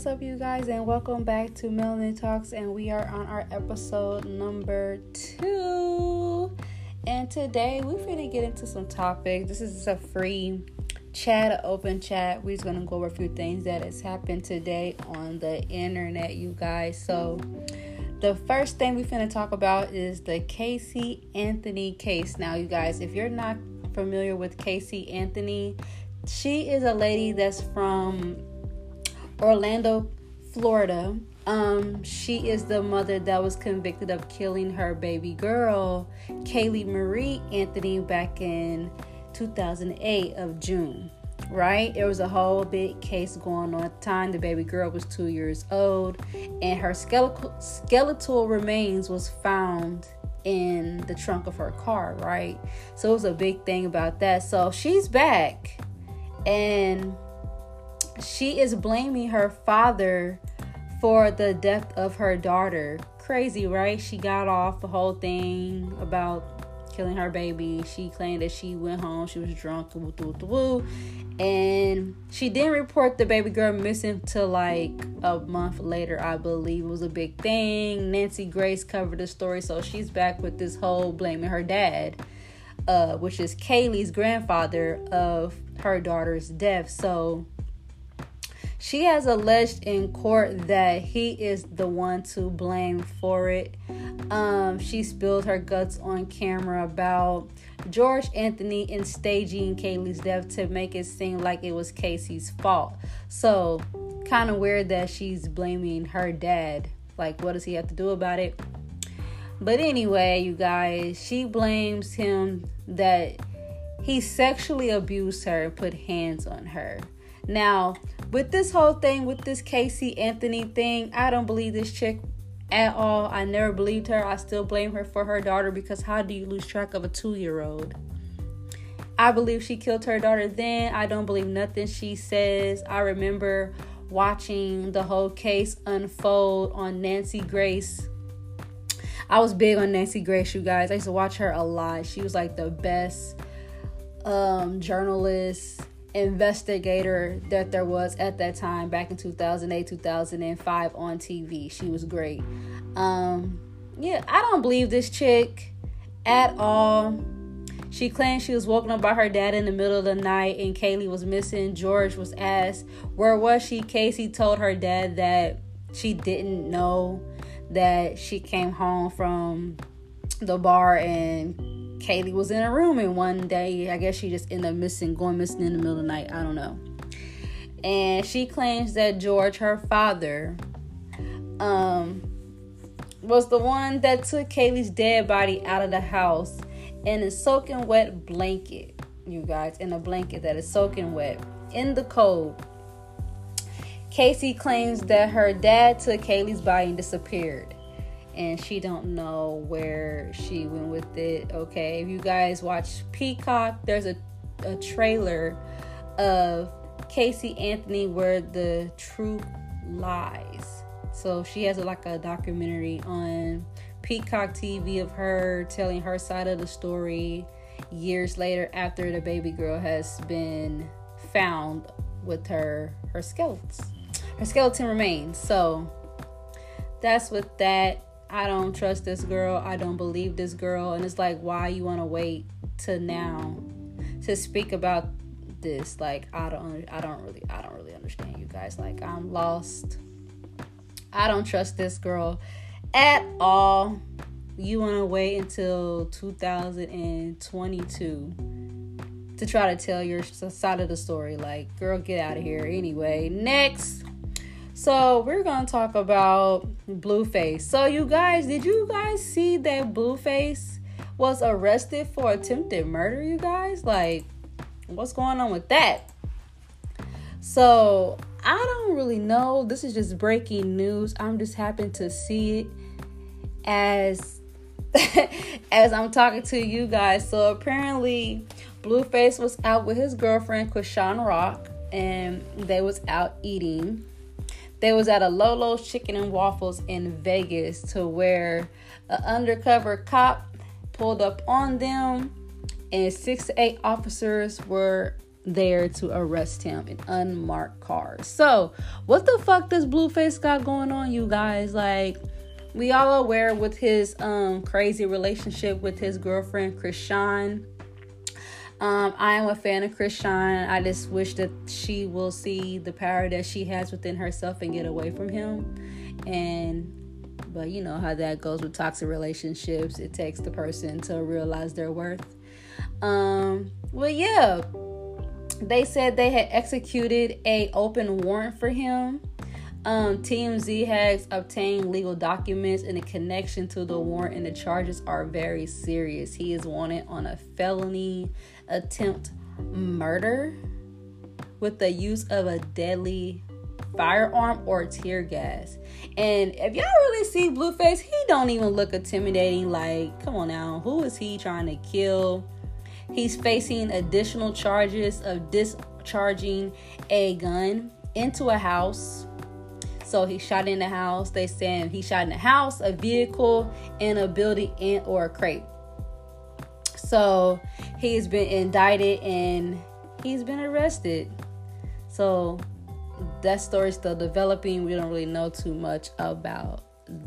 what's up, you guys, and welcome back to Melanin Talkz. And we are on our episode number two. And today we're going to get into some topics. This is a free chat, open chat. We're just gonna go over a few things that has happened today on the internet, you guys. So the first thing we're gonna talk about is the Casey Anthony case. Now, you guys, if you're not familiar with Casey Anthony, she is a lady that's from Orlando, Florida. Um, she is the mother that was convicted of killing her baby girl, Caylee Marie Anthony, back in 2008 of June. Right? There was a whole big case going on at the time. The baby girl was two years old, and her skeletal skeletal remains was found in the trunk of her car. Right? So it was a big thing about that. So she's back, and she is blaming her father for the death of her daughter. Crazy, right? She got off the whole thing about killing her baby. She claimed that she went home, she was drunk, and she didn't report the baby girl missing till like a month later, I believe. It was a big thing. Nancy Grace covered the story, so she's back with this whole blaming her dad, uh, which is Caylee's grandfather of her daughter's death. So she has alleged in court that he is the one to blame for it. Um, she spilled her guts on camera about George Anthony and staging Caylee's death to make it seem like it was Casey's fault. So, kind of weird that she's blaming her dad. Like, what does he have to do about it? But anyway, you guys, she blames him that he sexually abused her and put hands on her. Now, with this whole thing, with this Casey Anthony thing, I don't believe this chick at all. I never believed her. I still blame her for her daughter because how do you lose track of a two year old? I believe she killed her daughter then. I don't believe nothing she says. I remember watching the whole case unfold on Nancy Grace. I was big on Nancy Grace, you guys. I used to watch her a lot. She was like the best um, journalist investigator that there was at that time back in 2008 2005 on tv she was great. Um yeah i don't believe this chick at all. She claimed she was woken up by her dad in the middle of the night and Caylee was missing. George was asked where was she? Casey told her dad that she didn't know that she came home from the bar and Caylee was in a room and one day I guess she just ended up missing, going missing in the middle of the night. I don't know. And she claims that George, her father, um, was the one that took Caylee's dead body out of the house in a soaking wet blanket, you guys, in a blanket that is soaking wet in the cold. Casey claims that her dad took Caylee's body and disappeared and she don't know where she went with it okay? If you guys watch peacock there's a, a trailer of casey anthony where the truth lies. So she has like a documentary on peacock tv of her telling her side of the story years later after the baby girl has been found with her her skeleton her skeleton remains. So that's with that I don't trust this girl. I don't believe this girl. And it's like, why you want to wait to now to speak about this? Like, I don't, I don't really, I don't really understand you guys. Like, I'm lost. I don't trust this girl at all. You want to wait until 2022 to try to tell your side of the story. Like, girl, get out of here. Anyway, next. So we're gonna talk about Blueface. So you guys, did you guys see that Blueface was arrested for attempted murder? You guys, like, what's going on with that? So I don't really know. This is just breaking news. I'm just happy to see it as as I'm talking to you guys. So apparently Blueface was out with his girlfriend Chrisean Rock and they was out eating they was at a Lolo's Chicken and Waffles in Vegas to where an undercover cop pulled up on them and six to eight officers were there to arrest him in unmarked cars. So, what the fuck does Blueface got going on, you guys? Like, we all aware with his um crazy relationship with his girlfriend Chrisean. Um, I am a fan of Chrisean. I just wish that she will see the power that she has within herself and get away from him. And but you know how that goes with toxic relationships. It takes the person to realize their worth. Um, well, yeah, they said they had executed a open warrant for him. Um, TMZ has obtained legal documents and the connection to the warrant and the charges are very serious. He is wanted on a felony attempt murder with the use of a deadly firearm or tear gas. And if y'all really see Blueface, he don't even look intimidating. Like, come on now, who is he trying to kill? He's facing additional charges of discharging a gun into a house. So he shot in the house. They saying he shot in a house, a vehicle, and a building, and or a crate. So he's been indicted and he's been arrested. So that story's still developing. We don't really know too much about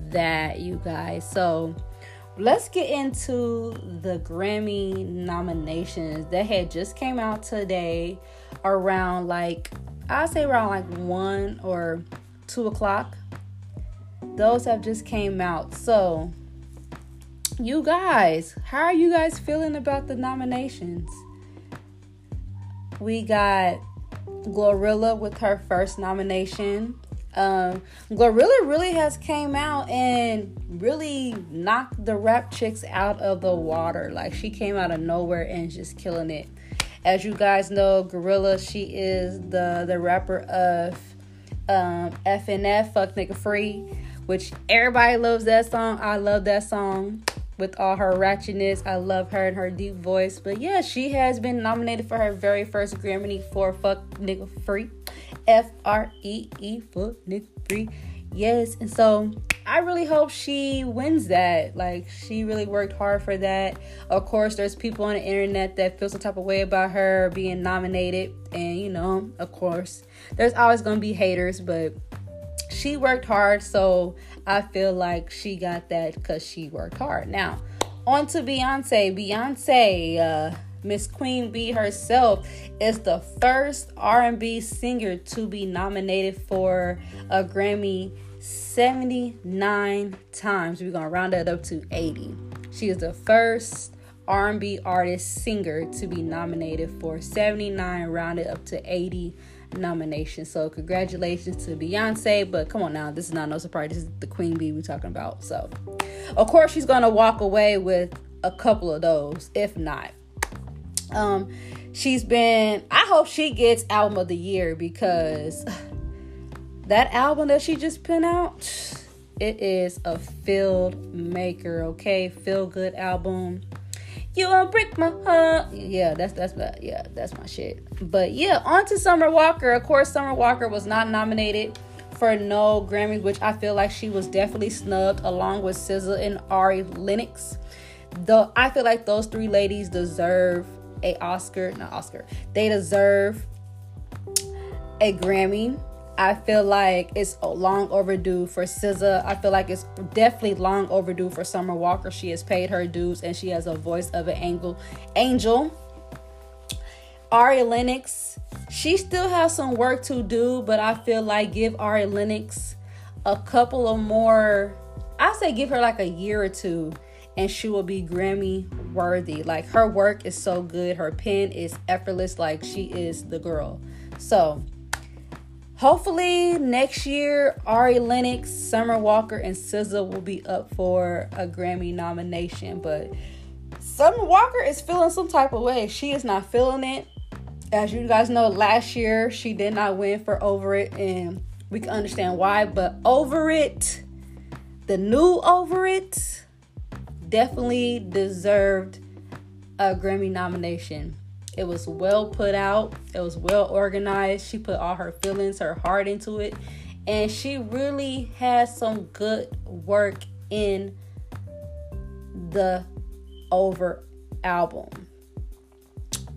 that, you guys. So let's get into the Grammy nominations that had just came out today around like I'll say around like one or two o'clock. Those have just came out. So you guys, how are you guys feeling about the nominations? We got Glorilla with her first nomination. Um, Glorilla really has came out and really knocked the rap chicks out of the water. Like she came out of nowhere and just killing it. As you guys know, Glorilla, she is the the rapper of um, FNF, Fuck Nigga Free, which everybody loves that song. I love that song with all her ratchetness. I love her and her deep voice. But yeah, she has been nominated for her very first Grammy for Fuck Nigga Free. F R E E Fuck Nigga Free. Yes, and so I really hope she wins that. Like she really worked hard for that. Of course, there's people on the internet that feel some type of way about her being nominated, and you know, of course, there's always gonna be haters, but she worked hard, so I feel like she got that because she worked hard. Now, on to Beyonce. Beyonce, uh, Miss Queen Bee herself, is the first R&B singer to be nominated for a Grammy 79 times. We're gonna round that up to 80. She is the first R&B artist singer to be nominated for 79, rounded up to 80 nomination. So congratulations to Beyonce. But come on now, this is not no surprise. This is the Queen Bee we're talking about. So of course she's gonna walk away with a couple of those, if not. Um, she's been. I hope she gets album of the year because that album that she just put out, it is a filled maker. Okay, feel good album you won't break my heart. Yeah, that's that's my yeah, that's my shit. But yeah, on to Summer Walker. Of course, Summer Walker was not nominated for no Grammys, which I feel like she was definitely snubbed along with SZA and Ari Lennox. Though I feel like those three ladies deserve a Oscar, not Oscar. They deserve a Grammy I feel like it's long overdue for SZA. I feel like it's definitely long overdue for Summer Walker. She has paid her dues and she has a voice of an angel. Angel. Ari Lennox, she still has some work to do, but I feel like give Ari Lennox a couple of more. I say give her like a year or two, and she will be Grammy worthy. Like her work is so good, her pen is effortless. Like she is the girl. So Hopefully next year, Ari Lennox, Summer Walker, and SZA will be up for a Grammy nomination. But Summer Walker is feeling some type of way. She is not feeling it. As you guys know, last year she did not win for Over It, and we can understand why. But Over It, the new Over It, definitely deserved a Grammy nomination. It was well put out, it was well organized. She put all her feelings, her heart into it, and she really has some good work in the over album.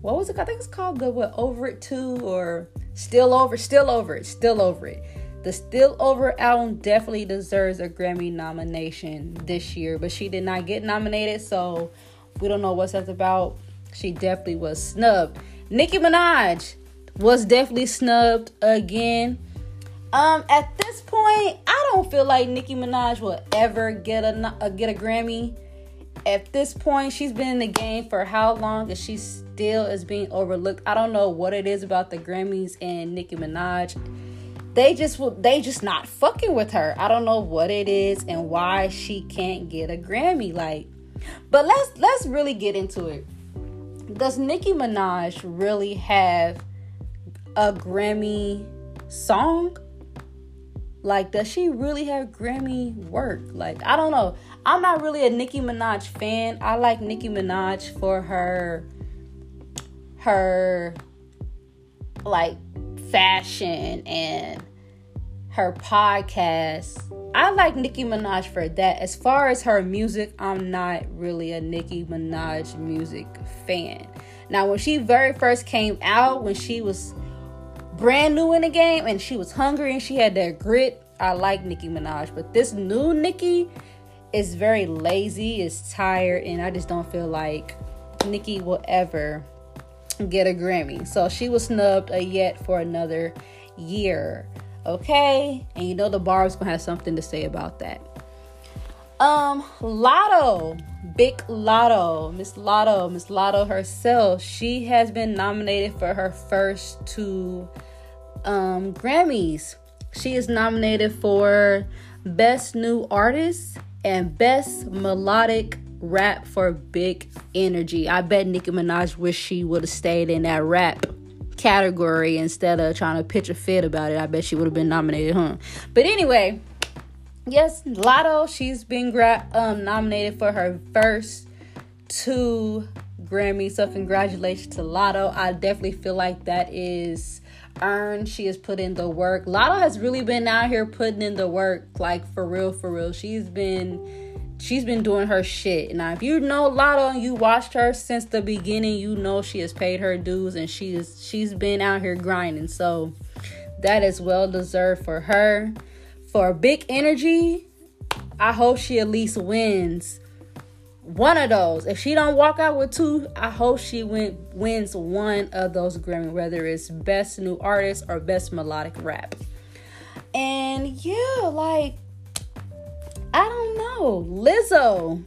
what was it? I think it's called the what Over It Too or Still Over, Still Over It, Still Over It. The Still Over album definitely deserves a Grammy nomination this year, but she did not get nominated, so we don't know what that's about. She definitely was snubbed. Nicki Minaj was definitely snubbed again. Um, at this point, I don't feel like Nicki Minaj will ever get a, a get a Grammy. At this point, she's been in the game for how long, and she still is being overlooked. I don't know what it is about the Grammys and Nicki Minaj. They just will. they just not fucking with her. I don't know what it is and why she can't get a Grammy. Like, but let's let's really get into it. Does Nicki Minaj really have a Grammy song? Like, does she really have Grammy work? Like, I don't know. I'm not really a Nicki Minaj fan. I like Nicki Minaj for her her like fashion and her podcast. I like Nicki Minaj for that. As far as her music, I'm not really a Nicki Minaj music fan. Now, when she very first came out, when she was brand new in the game and she was hungry and she had that grit. I like Nicki Minaj, but this new Nicki is very lazy, is tired, and I just don't feel like Nicki will ever get a Grammy. So she was snubbed a yet for another year. Okay? And you know the Barbz gonna have something to say about that. Um, Latto, Big Latto, Miss Latto, Miss Latto herself, she has been nominated for her first two um, Grammys. She is nominated for Best New Artist and Best Melodic Rap for Big Energy. I bet Nicki Minaj wish she would have stayed in that rap category instead of trying to pitch a fit about it. I bet she would have been nominated, huh? But anyway, yes, Latto, she's been gra- um, nominated for her first two Grammys. So congratulations to Latto. I definitely feel like that is earned. She has put in the work. Latto has really been out here putting in the work, like for real, for real. She's been she's been doing her shit. Now, if you know Latto and you watched her since the beginning, you know she has paid her dues and she is she's been out here grinding. So that is well deserved for her. For big energy, I hope she at least wins one of those. If she don't walk out with two, I hope she win, wins one of those Grammy, whether it's best new artist or best melodic rap. And yeah, like I don't Lizzo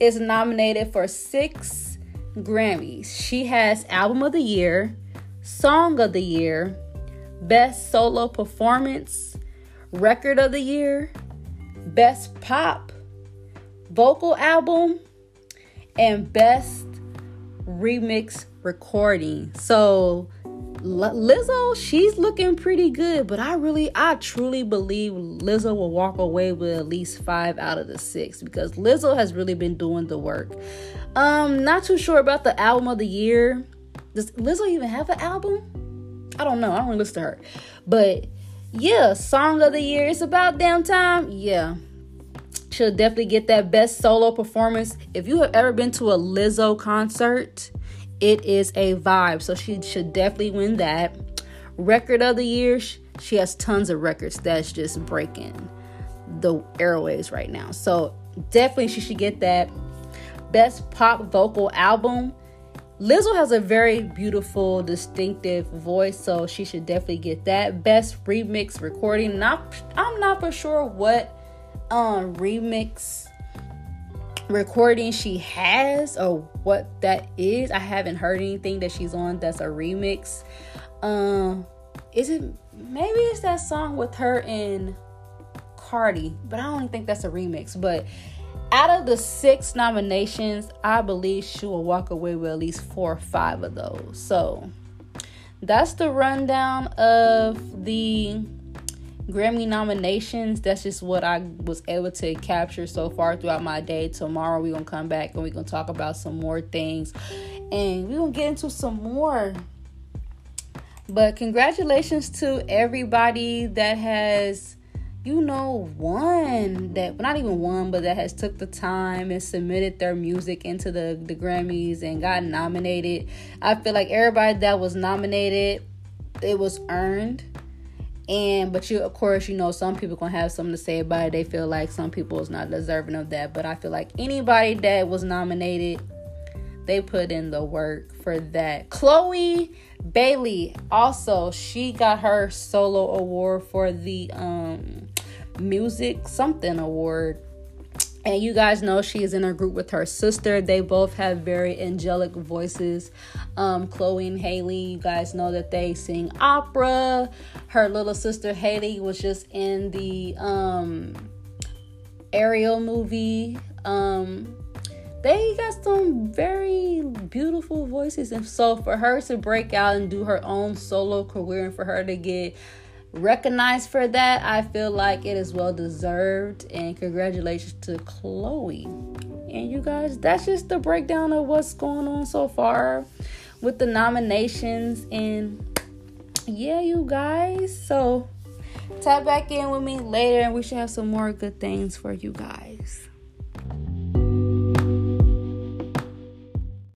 is nominated for six Grammys. She has Album of the Year, Song of the Year, Best Solo Performance, Record of the Year, Best Pop, Vocal Album, and best remix recording. So Lizzo, she's looking pretty good, but I really, I truly believe Lizzo will walk away with at least five out of the six because Lizzo has really been doing the work. Um, not too sure about the album of the year. Does Lizzo even have an album? I don't know. I don't really listen to her, but yeah, song of the year. It's about damn time. Yeah, She'll definitely get that best solo performance. If you have ever been to a Lizzo concert, it is a vibe. So she should definitely win that. Record of the year, she has tons of records that's just breaking the airways right now. So definitely she should get that. Best pop vocal album. Lizzo has a very beautiful, distinctive voice, so she should definitely get that. Best remix recording. Not I'm not for sure what um remix recording she has or what that is. I haven't heard anything that she's on that's a remix. Um is it maybe it's that song with her and Cardi, but I don't think that's a remix. But out of the six nominations, I believe she will walk away with at least four or five of those. So that's the rundown of the Grammy nominations, that's just what I was able to capture so far throughout my day. Tomorrow we're gonna come back and we're gonna talk about some more things and we're gonna get into some more. But congratulations to everybody that has you know, one that not even one, but that has took the time and submitted their music into the the Grammys and got nominated. I feel like everybody that was nominated, it was earned. And but you, of course, you know some people gonna have something to say about it. They feel like some people is not deserving of that. But I feel like anybody that was nominated, they put in the work for that. Chloe Bailey also she got her solo award for the um music something award. And you guys know she is in a group with her sister. They both have very angelic voices. Um, Chloe and Halle, you guys know that they sing opera. Her little sister Halle was just in the um, Ariel movie. Um, they got some very beautiful voices. And so for her to break out and do her own solo career and for her to get recognized for that, I feel like it is well deserved. And congratulations to Chloe. And you guys, that's just the breakdown of what's going on so far with the nominations. And yeah, you guys. So tap back in with me later, and we should have some more good things for you guys.